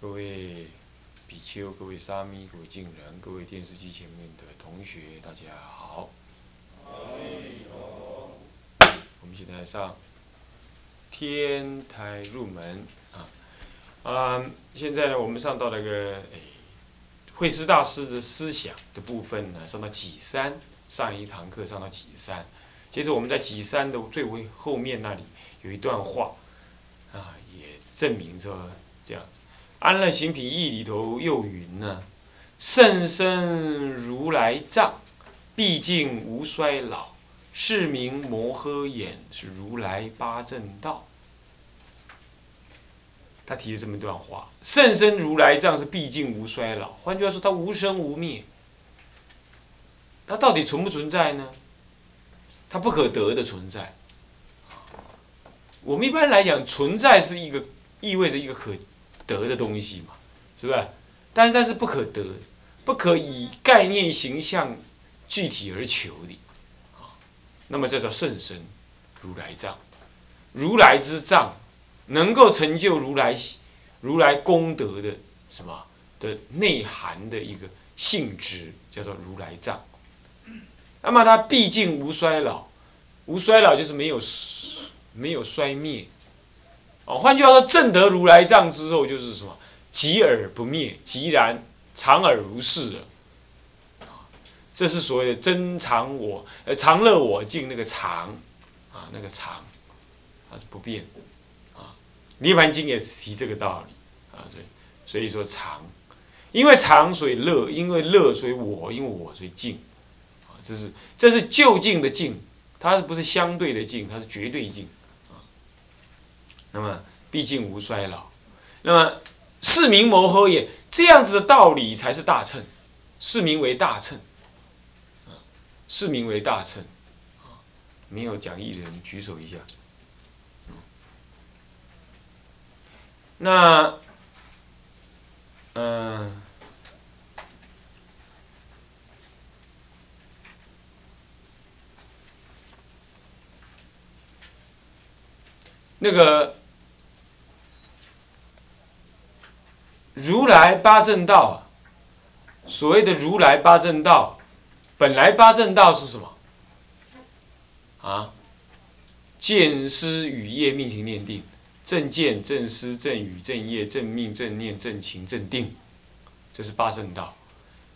各位比丘、各位沙弥、各位敬人、各位电视机前面的同学，大家好。我们现在上天台入门啊，啊、现在呢，我们上到那个诶，慧师大师的思想的部分呢，上到几三，上一堂课上到几三，接着我们在几三的最为后面那里有一段话啊，也证明着这样子。安乐行品义里头又云呢，甚深如来藏，毕竟无衰老。是名摩诃眼，是如来八正道。他提了这么一段话：甚深如来藏是毕竟无衰老。换句话说，它无生无灭。它到底存不存在呢？它不可得的存在。我们一般来讲，存在是一个意味着一个可得的东西嘛，是不是？但是它是不可得，不可以概念形象具体而求的。那么这叫甚深如来藏，如来之藏，能够成就如来如来功德的什么的内涵的一个性质，叫做如来藏。那么它毕竟无衰老，无衰老就是没有没有衰灭。哦，换句话说，证得如来藏之后，就是什么？寂而不灭，寂然常而如是了。这是所谓的真常我，呃，常乐我净那个常，啊，那个常，它是不变的，啊，涅盘经也是提这个道理，啊，所以所以说常，因为常所以乐，因为乐所以我，因为我所以净，啊，这是这是就近的近，它不是相对的近，它是绝对近，啊，那么毕竟无衰老，那么是名摩诃也，这样子的道理才是大乘，是名为大乘。是名为大乘，没有讲义的人举手一下。那，嗯，那个如来八正道啊，所谓的如来八正道。本来八正道是什么？啊，见思语业命行念定，正见正思正语正业正命正念正情正定，这是八正道。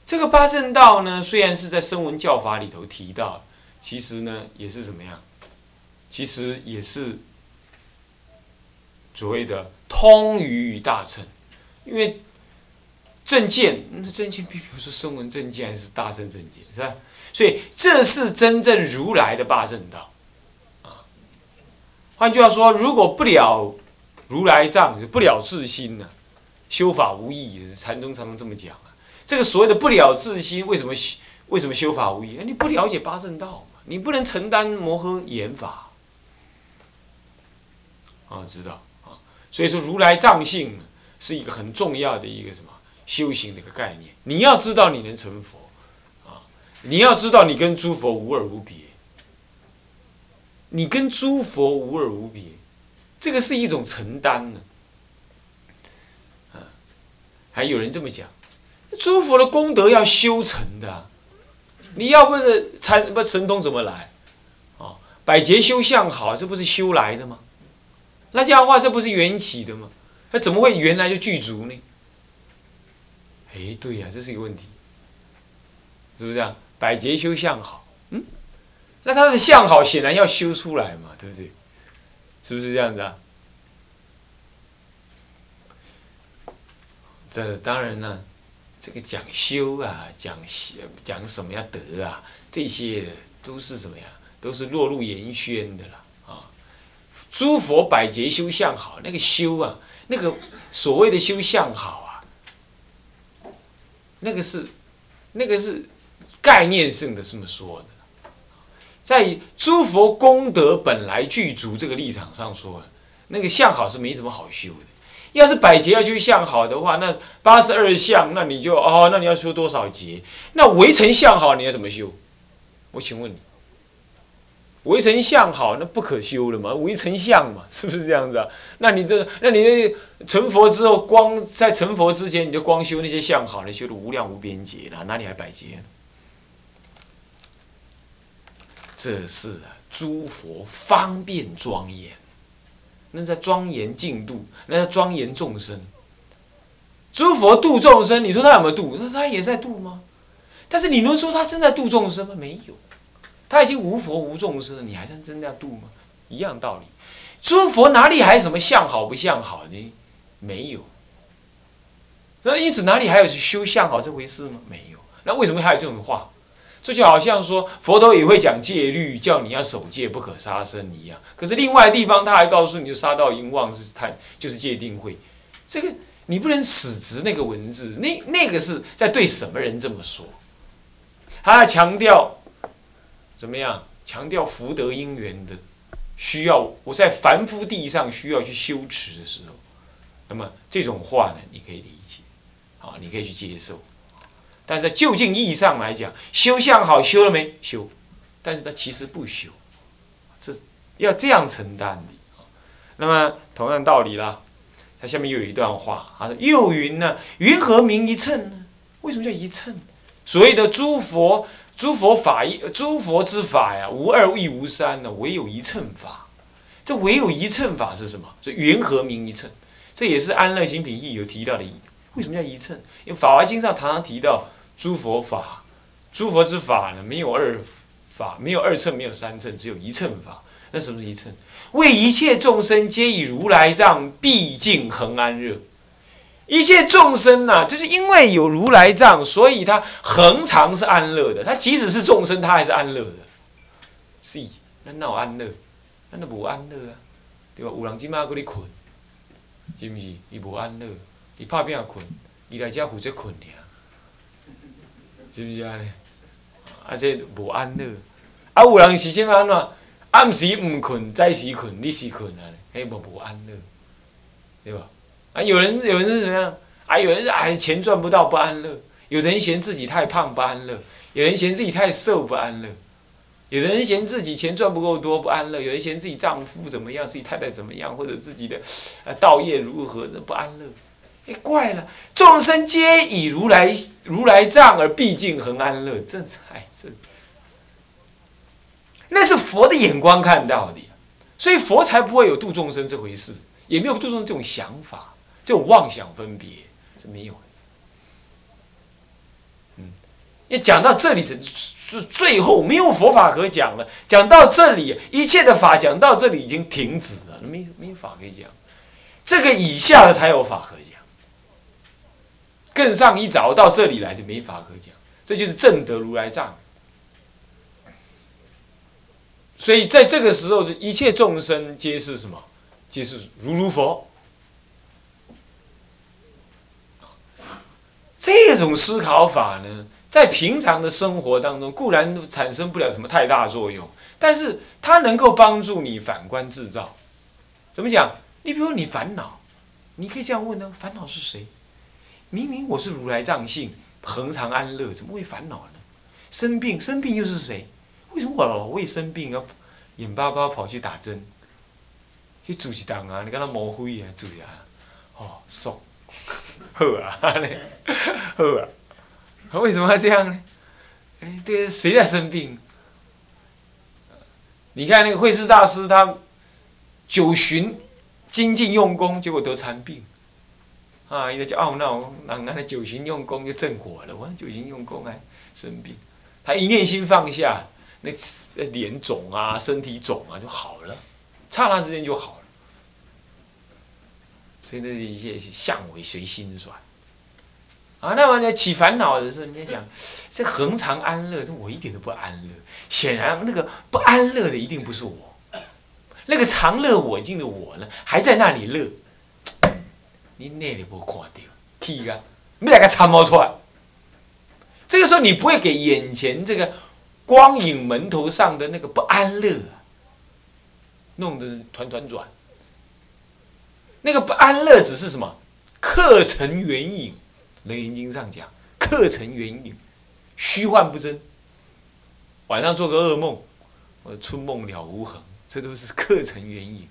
这个八正道呢，虽然是在声闻教法里头提到，其实呢也是怎么样？其实也是所谓的通于大乘，因为。正见，那正见比比如说声闻正见还是大乘正见，是吧？所以这是真正如来的八正道，啊。换句话说，如果不了如来藏，不了自心呢，修法无益。禅宗常常这么讲啊。这个所谓的不了自心，为什么为什么修法无益？你不了解八正道嘛，你不能承担摩诃言法，啊，知道啊。所以说，如来藏性是一个很重要的一个什么？修行的一个概念，你要知道你能成佛，啊，你要知道你跟诸佛无二无别，你跟诸佛无二无别，这个是一种承担呢，啊，还有人这么讲，诸佛的功德要修成的，你要不是禅不神通怎么来？啊，百劫修相好，这不是修来的吗？那这样的话，这不是缘起的吗？那怎么会原来就具足呢？哎，对呀，这是一个问题，是不是这样？百劫修相好，嗯，那他的相好显然要修出来嘛，对不对？是不是这样子啊？这当然呢，这个讲修啊，讲讲什么呀德啊，这些都是什么呀？都是落入言宣的了啊。诸佛百劫修相好，那个修啊，那个所谓的修相好啊。那个是，那个是概念性的这么说的。在诸佛功德本来具足这个立场上说，那个相好是没什么好修的。要是百劫要修相好的话，那八十二相，那你就哦，那你要修多少劫？那围城相好，你要怎么修？我请问你，围城相好，那不可修了嘛？围城相嘛，是不是这样子啊？那你这，那你那成佛之后，光在成佛之前，你就光修那些相好，你修的无量无边劫了，哪里还百劫？这是啊，诸佛方便庄严，那在庄严净度，那在庄严众生。诸佛度众生，你说他有没有度？那他也在度吗？但是你能说他真在度众生吗？没有，他已经无佛无众生了，你还在真的要度吗？一样道理，诸佛哪里还有什么相好不相好呢？没有。那因此哪里还有修相好这回事吗？没有。那为什么还有这种话？这就好像说佛陀也会讲戒律，叫你要守戒，不可杀生一样。可是另外地方他还告诉你就杀盗淫妄是贪，就是戒定慧。这个你不能死执那个文字，那那个是在对什么人这么说？他要强调怎么样？强调福德因缘的需要。我在凡夫地上需要去修持的时候，那么这种话呢，你可以理解，啊，你可以去接受。但在就近意义上来讲，修相好修了没？修，但是他其实不修，这要这样承担的。那么同样道理啦，它下面又有一段话，他说：“又云呢？云何名一乘呢？为什么叫一乘？所谓的诸佛，诸佛法一，诸佛之法呀，无二亦无三呢，唯有一乘法。这唯有一乘法是什么？所以云何名一乘？这也是安乐行品义有提到的。为什么叫一乘？因为《法华经》上常常提到。”诸佛法，诸佛之法呢？没有二法，没有二乘，没有三乘，只有一乘法。那什么是一乘？为一切众生皆以如来藏毕竟恒安乐。一切众生呐，就是因为有如来藏，所以他恒常是安乐的。他即使是众生，他还是安乐的。是，那哪有安乐？那那无安乐啊，对吧？有人今嘛搁你困，是不是？伊无安乐，伊拍拼困，伊来遮负责困尔。是不是安尼？啊，这无安乐。啊，有人是啥物安怎？暗时毋困，早时困，你时困啊？迄无无安乐，对吧？啊，有人有人是怎么样？啊，有人是哎钱赚不到不安乐，有人嫌自己太胖不安乐，有人嫌自己太瘦不安乐，有人嫌自己钱赚不够多不安乐，有人嫌自己丈夫怎么样，自己太太怎么样，或者自己的呃道业如何的不安乐。哎，怪了！众生皆以如来如来藏而毕竟恒安乐，这才这，那是佛的眼光看到的，所以佛才不会有度众生这回事，也没有度众生这种想法，这种妄想分别是没有的。嗯，要讲到这里是是最后没有佛法可讲了，讲到这里一切的法讲到这里已经停止了，没没法可以讲，这个以下的才有法可讲。更上一早到这里来就没法可讲，这就是正德如来藏。所以在这个时候，一切众生皆是什么？皆是如如佛。这种思考法呢，在平常的生活当中固然产生不了什么太大作用，但是它能够帮助你反观制造。怎么讲？你比如你烦恼，你可以这样问呢：烦恼是谁？明明我是如来藏性，恒常安乐，怎么会烦恼呢？生病，生病又是谁？为什么我老为生病要眼巴巴跑去打针？去主一档啊！你看他模糊啊，注意啊！哦，爽，好啊，好啊！为什么要这样呢？哎，对，谁在生病？你看那个慧师大师，他九旬精进用功，结果得残病。啊，一个叫懊恼，人安尼九旬用功就正果了。我九旬用功还生病，他一念心放下，那脸肿啊，身体肿啊就好了，刹那之间就好了。所以那是一些相为随心转。啊，那么呢起烦恼的时候，你在想这恒常安乐，这我一点都不安乐。显然那个不安乐的一定不是我，那个常乐我净的我呢，还在那里乐。你那里无看到，气啊！要来个参谋出来，这个时候你不会给眼前这个光影门头上的那个不安乐啊，弄得团团转。那个不安乐只是什么？客成缘影，《楞严经》上讲，客成缘影，虚幻不真。晚上做个噩梦，我春梦了无痕，这都是客成缘影，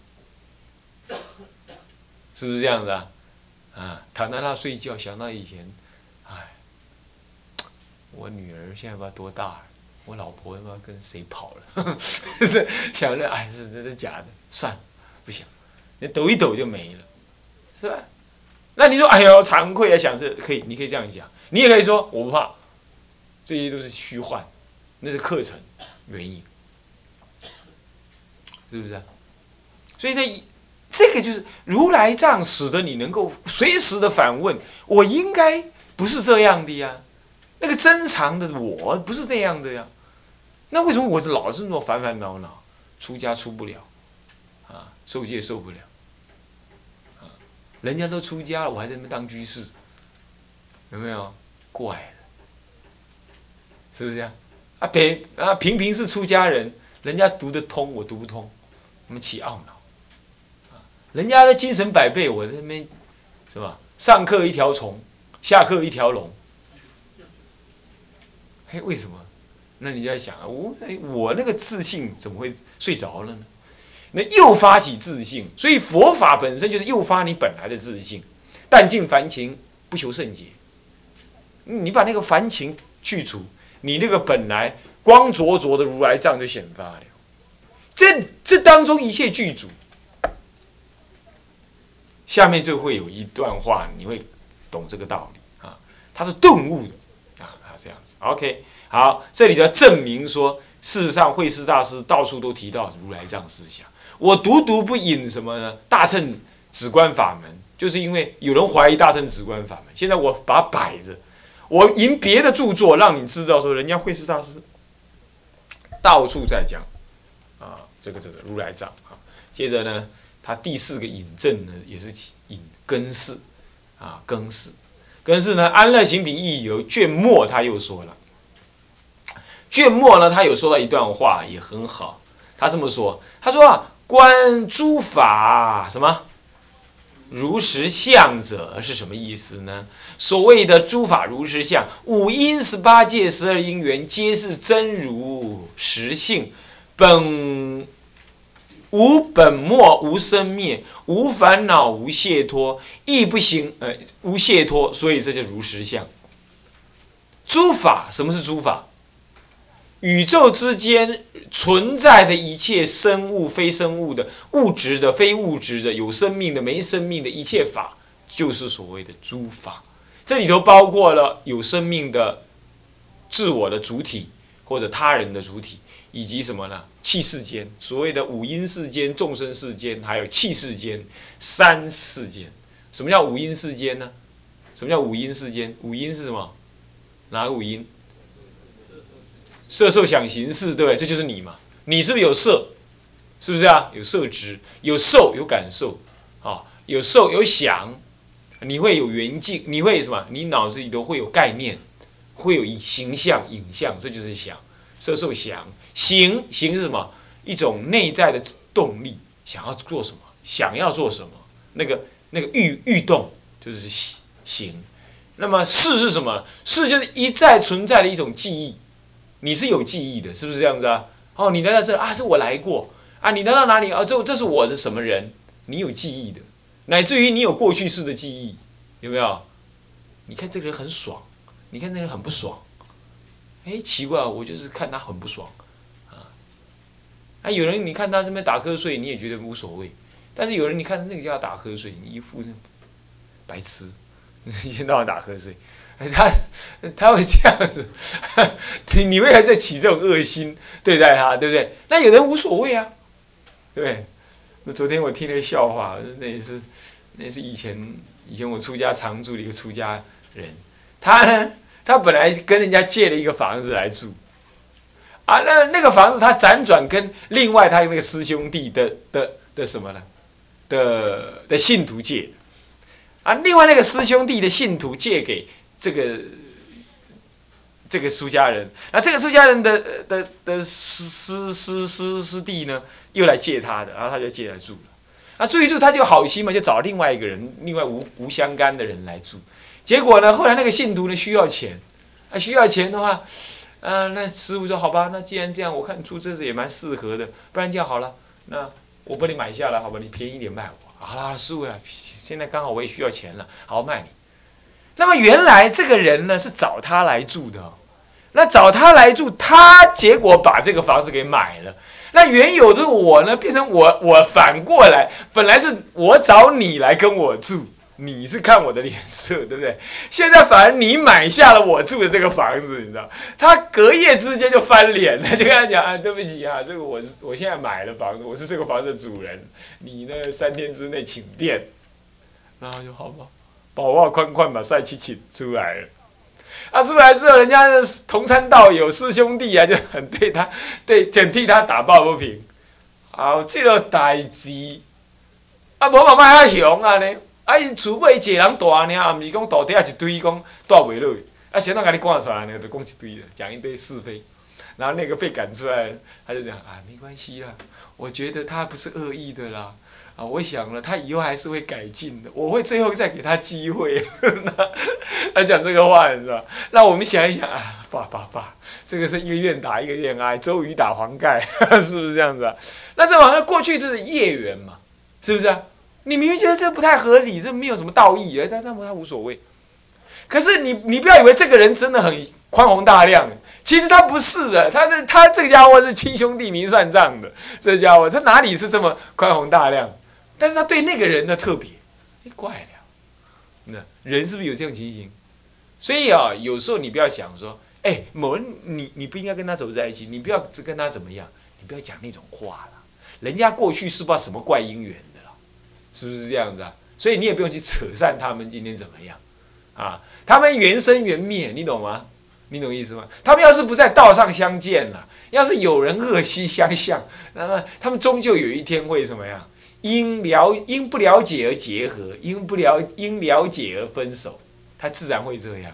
是不是这样子啊？啊，躺在那睡觉，想到以前，哎，我女儿现在不知道多大了，我老婆不知道跟谁跑了，是想着哎，是真是假的，算了，不想。你抖一抖就没了，是吧？那你说，哎呦，惭愧啊！想这可以，你可以这样讲，你也可以说，我不怕，这些都是虚幻，那是课程原因，是不是？所以这这个就是如来藏，使得你能够随时的反问：我应该不是这样的呀？那个真常的我不是这样的呀？那为什么我老是那么烦烦恼恼，出家出不了，啊，受戒受不了？人家都出家了，我还在那边当居士，有没有？怪了，是不是这样？啊，平啊，平平是出家人，人家读得通，我读不通，我们起懊恼。人家的精神百倍，我在那边，是吧？上课一条虫，下课一条龙。嘿，为什么？那你就在想啊，我，我那个自信怎么会睡着了呢？那诱发起自信，所以佛法本身就是诱发你本来的自信。但尽凡情，不求甚解。你把那个凡情去除，你那个本来光灼灼的如来藏就显发了。这这当中一切具足。下面就会有一段话，你会懂这个道理啊。它是顿悟的啊，这样子。OK，好，这里就要证明说，事实上慧师大师到处都提到如来藏思想。我独独不引什么呢？大乘止观法门，就是因为有人怀疑大乘止观法门。现在我把它摆着，我引别的著作，让你知道说，人家慧师大师到处在讲啊，这个这个如来藏啊。接着呢，他第四个引证呢，也是引根氏啊，根氏，根氏呢，安乐行品义由卷末他又说了，卷末呢，他有说到一段话也很好，他这么说，他说啊。观诸法什么如实相者是什么意思呢？所谓的诸法如实相，五因十八界十二因缘，皆是真如实性，本无本末，无生灭，无烦恼，无解脱，亦不行呃无解脱，所以这叫如实相。诸法什么是诸法？宇宙之间存在的一切生物、非生物的、物质的、非物质的、有生命的、没生命的一切法，就是所谓的诸法。这里头包括了有生命的自我的主体或者他人的主体，以及什么呢？气世间，所谓的五阴世间、众生世间，还有气世间、三世间。什么叫五阴世间呢？什么叫五阴世间？五阴是什么？哪个五阴？色受想行识，对不对？这就是你嘛？你是不是有色？是不是啊？有色知，有受，有感受，啊，有受有想，你会有缘境，你会什么？你脑子里头会有概念，会有形象、影像，这就是想。色受想行行是什么？一种内在的动力，想要做什么？想要做什么？那个那个欲欲动就是行。那么事是什么？事就是一再存在的一种记忆。你是有记忆的，是不是这样子啊？哦，你来到这啊，这我来过啊。你来到哪里啊？这这是我的什么人？你有记忆的，乃至于你有过去式的记忆，有没有？你看这个人很爽，你看那个人很不爽。哎，奇怪，我就是看他很不爽啊。啊，有人你看他这边打瞌睡，你也觉得无所谓；但是有人你看那个叫打瞌睡，你一副那白痴，一天到晚打瞌睡。他他会这样子，你你为何在起这种恶心对待他，对不对？那有人无所谓啊，对。那昨天我听了个笑话，那也是，那是以前以前我出家常住的一个出家人，他呢，他本来跟人家借了一个房子来住，啊，那那个房子他辗转跟另外他那个师兄弟的的的什么呢？的的信徒借，啊，另外那个师兄弟的信徒借给。这个这个出家人，那这个出家人的的的师师师师师弟呢，又来借他的，然后他就借来住了。那住一住，他就好心嘛，就找另外一个人，另外无无相干的人来住。结果呢，后来那个信徒呢需要钱，啊需要钱的话，啊那师傅说好吧，那既然这样，我看你住这子也蛮适合的，不然这样好了，那我帮你买下来，好吧，你便宜点卖我。好了，师傅啊，现在刚好我也需要钱了，好卖你。那么原来这个人呢是找他来住的。那找他来住，他结果把这个房子给买了。那原有的我呢，变成我我反过来，本来是我找你来跟我住，你是看我的脸色，对不对？现在反而你买下了我住的这个房子，你知道？他隔夜之间就翻脸了，就跟他讲啊，对不起啊，这个我我现在买了房子，我是这个房子的主人，你呢三天之内请便。然后就好吧，宝袜宽宽把帅气请出来了。啊出来之后，人家同参道友师兄弟啊，就很对他，对很替他打抱不平。啊，这个代志，啊，无嘛卖遐凶啊呢？啊，伊厝尾一个人住尔，啊，毋是讲到底下一堆讲住袂落去。啊，谁人甲你赶出来呢？就讲一堆的，讲一堆是非。然后那个被赶出来，他就讲啊，没关系啦，我觉得他不是恶意的啦。我想了，他以后还是会改进的。我会最后再给他机会。他讲这个话，你知道？那我们想一想啊，爸爸爸，这个是一个愿打一个愿挨，周瑜打黄盖，是不是这样子啊？那这好像过去就是业缘嘛，是不是啊？你明明觉得这不太合理，这没有什么道义，哎，但那么他无所谓。可是你你不要以为这个人真的很宽宏大量，其实他不是的，他的他这个家伙是亲兄弟明算账的，这家伙他哪里是这么宽宏大量？但是他对那个人的特别，哎，怪了，那人是不是有这种情形？所以啊，有时候你不要想说，哎，某人你你不应该跟他走在一起，你不要只跟他怎么样，你不要讲那种话了。人家过去是不知道什么怪因缘的了，是不是这样子啊？所以你也不用去扯散他们今天怎么样，啊，他们缘生缘灭，你懂吗？你懂意思吗？他们要是不在道上相见了，要是有人恶心相向，那么他们终究有一天会什么样？因了因不了解而结合，因不了因了解而分手，他自然会这样。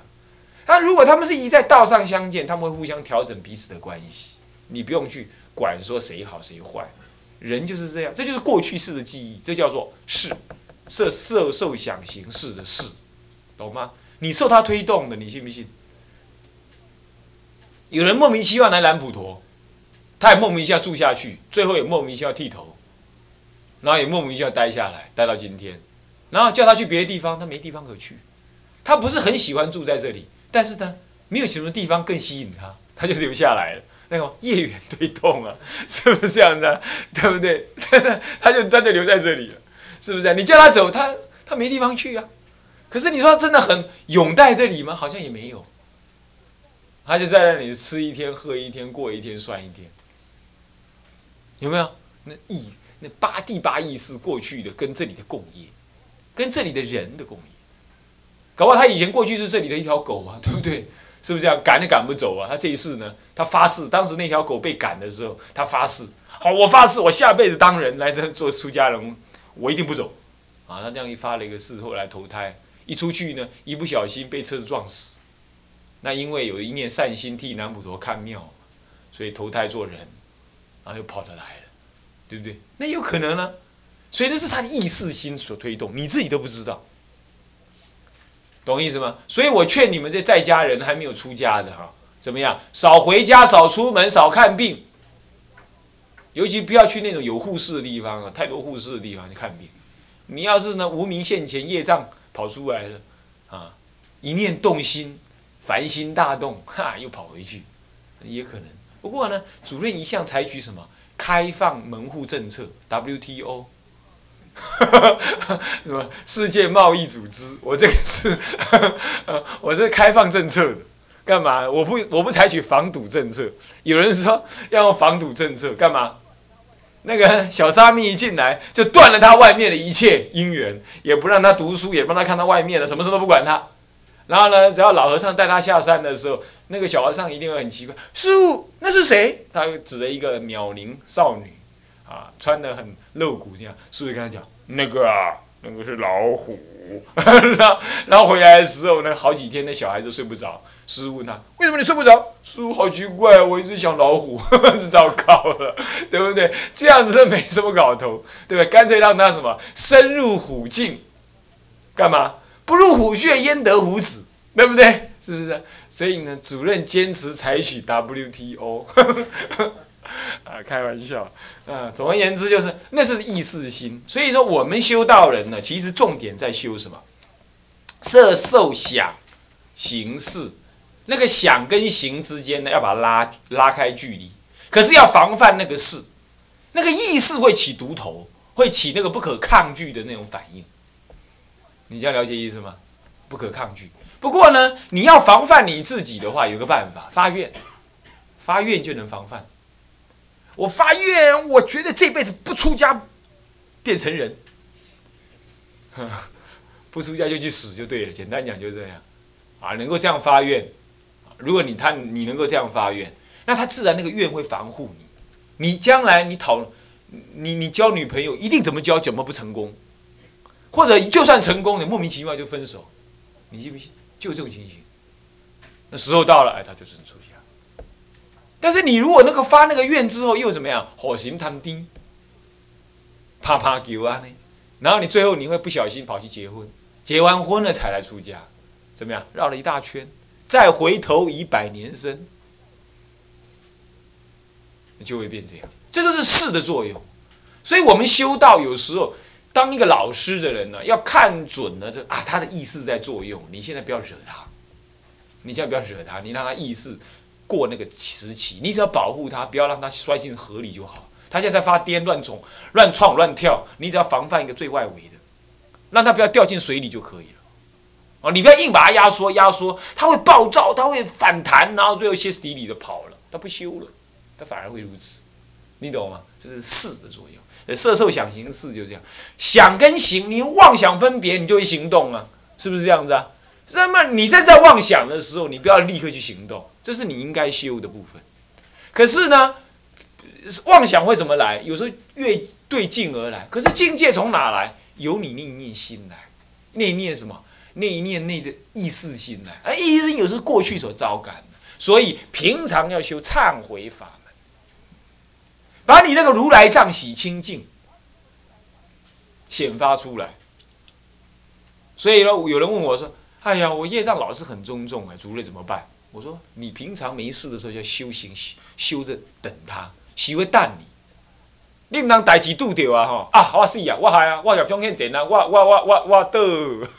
那如果他们是一在道上相见，他们会互相调整彼此的关系，你不用去管说谁好谁坏，人就是这样，这就是过去式的记忆，这叫做事，色色受想行识的事，懂吗？你受他推动的，你信不信？有人莫名其妙来蓝普陀，他也莫名其妙住下去，最后也莫名其妙剃头。然后也莫名其妙待下来，待到今天，然后叫他去别的地方，他没地方可去。他不是很喜欢住在这里，但是呢，没有什么地方更吸引他，他就留下来了。那个业缘推动啊，是不是这样子啊？对不对？他就他就留在这里了，是不是？你叫他走，他他没地方去啊。可是你说他真的很永待这里吗？好像也没有。他就在那里吃一天，喝一天，过一天算一天，有没有？那意。那八第八意识过去的跟这里的共业，跟这里的人的共业，搞不好他以前过去是这里的一条狗啊，对不对？是不是这样？赶也赶不走啊！他这一世呢，他发誓，当时那条狗被赶的时候，他发誓，好，我发誓，我下辈子当人来这做出家人，我一定不走。啊，他这样一发了一个誓，后来投胎，一出去呢，一不小心被车子撞死。那因为有一念善心替南普陀看庙，所以投胎做人，然后又跑着来。对不对？那有可能呢，所以那是他的意识心所推动，你自己都不知道，懂意思吗？所以我劝你们这在家人还没有出家的哈，怎么样？少回家，少出门，少看病，尤其不要去那种有护士的地方啊，太多护士的地方去看病。你要是呢无名现前，业障跑出来了啊，一念动心，烦心大动，哈，又跑回去，也可能。不过呢，主任一向采取什么？开放门户政策，WTO，什么世界贸易组织？我这个是，我这开放政策的，干嘛？我不我不采取防堵政策。有人说要用防堵政策，干嘛？那个小沙弥一进来就断了他外面的一切姻缘，也不让他读书，也不让他看到外面的，什么事都不管他。然后呢，只要老和尚带他下山的时候，那个小和尚一定会很奇怪：“师傅，那是谁？”他指着一个妙龄少女，啊，穿的很露骨这样。师傅跟他讲：“那个啊，那个是老虎。”，然后然后回来的时候呢，好几天的小孩子睡不着。师傅问他：“为什么你睡不着？”师傅好奇怪，我一直想老虎，糟糕了，对不对？这样子没什么搞头，对不对？干脆让他什么深入虎境，干嘛？不入虎穴，焉得虎子？对不对？是不是？所以呢，主任坚持采取 WTO，啊，开玩笑，啊，总而言之就是那是意识心。所以说，我们修道人呢，其实重点在修什么？色受想行识。那个想跟行之间呢，要把它拉拉开距离，可是要防范那个事，那个意识会起毒头，会起那个不可抗拒的那种反应。你这样了解意思吗？不可抗拒。不过呢，你要防范你自己的话，有个办法，发愿，发愿就能防范。我发愿，我觉得这辈子不出家，变成人，不出家就去死就对了。简单讲就这样，啊，能够这样发愿。如果你他你能够这样发愿，那他自然那个愿会防护你。你将来你讨你你交女朋友一定怎么交怎么不成功，或者就算成功，你莫名其妙就分手，你信不信？就这种情形。那时候到了，哎，他就只能出家。但是你如果那个发那个愿之后又怎么样？火行贪丁，啪啪给啊呢？然后你最后你会不小心跑去结婚，结完婚了才来出家，怎么样？绕了一大圈。再回头以百年生，就会变这样。这就是事的作用。所以，我们修道有时候当一个老师的人呢，要看准了这啊，他的意识在作用。你现在不要惹他，你现在不要惹他，你让他意识过那个时期。你只要保护他，不要让他摔进河里就好。他现在在发癫、乱冲、乱撞、乱跳，你只要防范一个最外围的，让他不要掉进水里就可以了。哦，你不要硬把它压缩，压缩，他会暴躁，他会反弹，然后最后歇斯底里的跑了，他不修了，他反而会如此，你懂吗？这是势的作用，色受想行识就这样，想跟行，你妄想分别，你就会行动啊，是不是这样子啊？那么你在在妄想的时候，你不要立刻去行动，这是你应该修的部分。可是呢，妄想会怎么来？有时候越对境而来，可是境界从哪来？由你念念心来，念念什么？那一念内的意识心来，而意识心有时候过去所遭感，所以平常要修忏悔法，把你那个如来藏洗清净，显发出来。所以呢，有人问我说：“哎呀，我业障老是很重重啊，主任怎么办？”我说：“你平常没事的时候要修行，修着等他，洗会淡你。”你唔通代志拄着啊吼啊！我死啊！我害啊！我入中间前啊！我我我我我倒，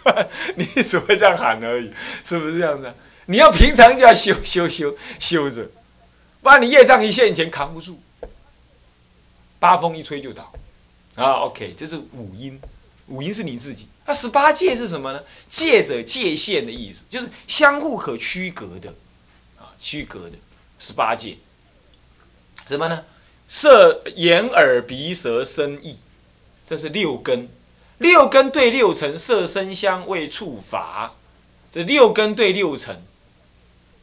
你只会这样喊而已，是不是这样子？你要平常就要修修修修着，不然你业障一现前扛不住，八风一吹就倒啊！OK，这是五音，五音是你自己。那十八界是什么呢？界者界限的意思，就是相互可区隔的啊，区隔的十八界，什么呢？色、眼、耳、鼻、舌、身、意，这是六根。六根对六尘，色、声、香味、触、法，这六根对六尘。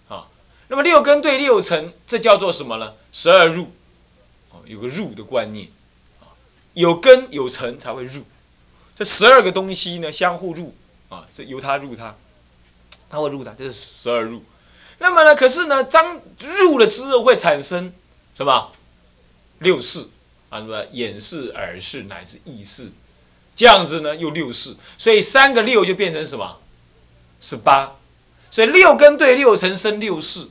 啊，那么六根对六尘，这叫做什么呢？十二入。有个入的观念。啊，有根有尘才会入。这十二个东西呢，相互入。啊，这由它入它，它会入它，这是十二入。那么呢，可是呢，当入了之后会产生什么？六识啊，什么眼识、耳识乃至意识，这样子呢又六识，所以三个六就变成什么？十八。所以六根对六尘生六识，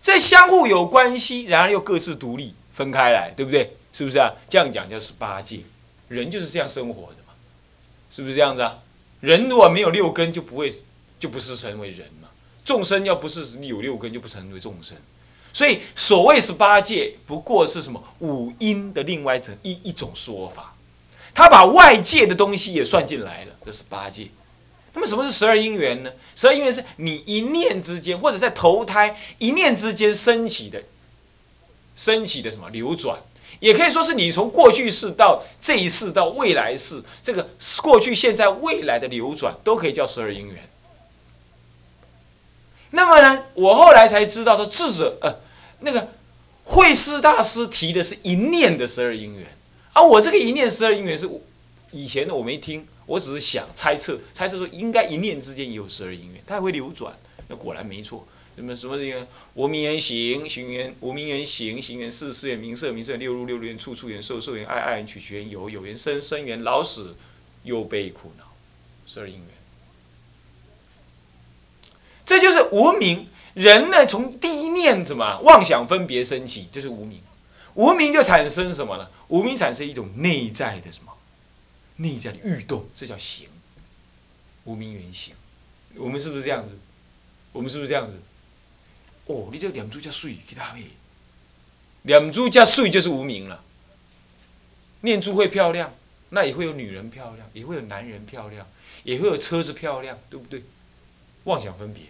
这相互有关系，然而又各自独立分开来，对不对？是不是啊？这样讲叫十八界，人就是这样生活的嘛，是不是这样子啊？人如果没有六根，就不会就不是成为人嘛。众生要不是有六根，就不成为众生。所以，所谓十八界，不过是什么五音的另外一层一一种说法。他把外界的东西也算进来了，这是八界。那么，什么是十二因缘呢？十二因缘是你一念之间，或者在投胎一念之间升起的，升起的什么流转，也可以说是你从过去世到这一世到未来世，这个过去、现在、未来的流转，都可以叫十二因缘。那么呢，我后来才知道说智者呃，那个慧师大师提的是一念的十二因缘，而我这个一念十二因缘是以前的我没听，我只是想猜测，猜测说应该一念之间有十二因缘，它会流转。那果然没错。什么什么这个无名缘行，行缘无名缘行，行缘事，事缘名色，名色缘六入，六入缘处，处缘受，受缘爱，爱缘取，取缘有，有缘生，生缘老死，忧悲苦恼，十二因缘。这就是无名。人呢，从第一念什么妄想分别升起，就是无名。无名就产生什么呢？无名产生一种内在的什么？内在的欲动，这叫行。无名原形。我们是不是这样子？我们是不是这样子？哦，你这个念珠加水，其他咩？念珠加水就是无名了。念珠会漂亮，那也会有女人漂亮，也会有男人漂亮，也会有车子漂亮，对不对？妄想分别。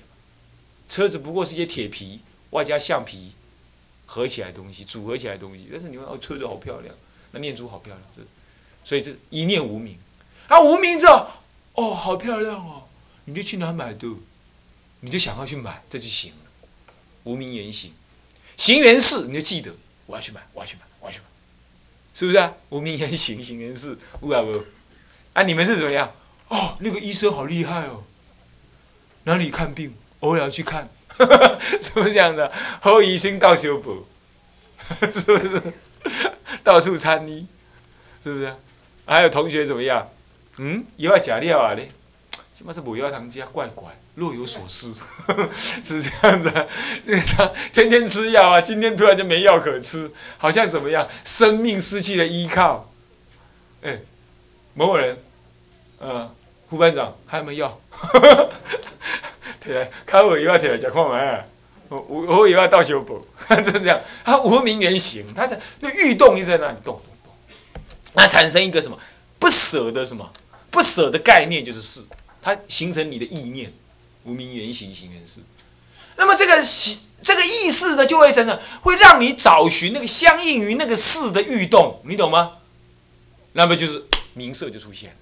车子不过是一些铁皮外加橡皮合起来东西，组合起来东西。但是你们哦，车子好漂亮，那念珠好漂亮，这所以这一念无名。啊，无名之后，哦，好漂亮哦，你就去哪买的？你就想要去买，这就行了。无名言行，行缘事，你就记得我要去买，我要去买，我要去买，是不是啊？无名言行，行缘事，无啊无。啊，你们是怎么样？哦，那个医生好厉害哦，哪里看病？偶尔去看，是不是这样的？后医生到修补，是不是？到处参医，是不是？还有同学怎么样？嗯，又要假料啊咧？起码是不要糖加怪怪，若有所思，是这样子。这个他天天吃药啊，今天突然就没药可吃，好像怎么样？生命失去了依靠。哎，某某人，嗯，副班长还有没有药？摕来，开会又要摕来食看卖，我我又要倒修补，就这样。他无名原形，他在那欲动一直在那里动动动，那产生一个什么不舍的什么不舍的概念，就是事，它形成你的意念，无名原型形行缘事。那么这个这个意识呢，就会成么？会让你找寻那个相应于那个事的欲动，你懂吗？那么就是名色就出现了。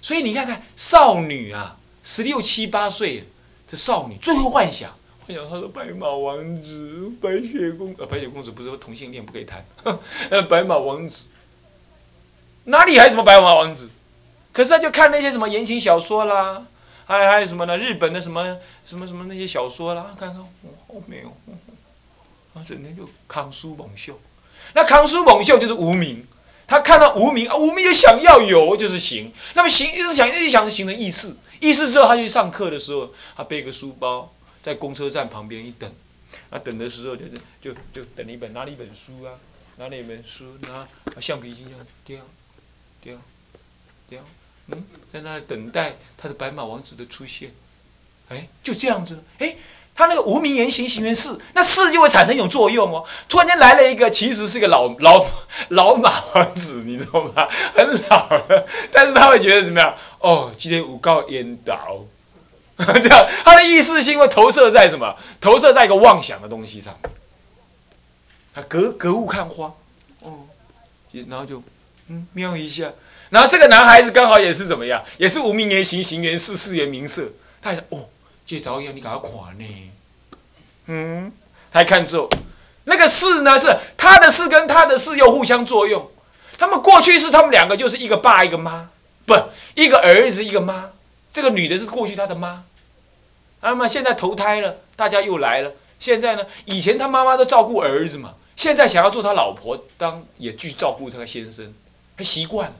所以你看看少女啊，十六七八岁。的少女最会幻想，幻想她的白马王子、白雪公呃白雪公主不是说同性恋不可以谈，呃白马王子哪里还什么白马王子？可是他就看那些什么言情小说啦，还还有什么呢？日本的什么什么什么那些小说啦，看看哦没有，啊整天就康书猛秀，那康书猛秀就是无名，他看到无名啊无名就想要有就是行，那么行就是想一直想形成意识。意思之后，他去上课的时候，他背个书包，在公车站旁边一等，啊，等的时候就是就就等一本拿了一本书啊，拿了一本书，拿橡皮筋这样叼叼叼，嗯，在那里等待他的白马王子的出现，哎，就这样子，哎，他那个无名言行行缘事，那事就会产生一种作用哦。突然间来了一个，其实是个老老老马王子，你知道吗？很老了，但是他会觉得怎么样？哦，今天五告烟倒，这样他的意识性会投射在什么？投射在一个妄想的东西上。他隔隔物看花，哦，然后就嗯瞄一下，然后这个男孩子刚好也是怎么样？也是无名言行，行言事，事言名色。他还哦，这早样你赶快看呢？嗯，他看之后，那个事呢是他的事跟他的事又互相作用。他们过去是他们两个就是一个爸一个妈。不，一个儿子，一个妈。这个女的是过去他的妈，那么现在投胎了，大家又来了。现在呢，以前他妈妈都照顾儿子嘛，现在想要做他老婆，当也去照顾他的先生，他习惯了。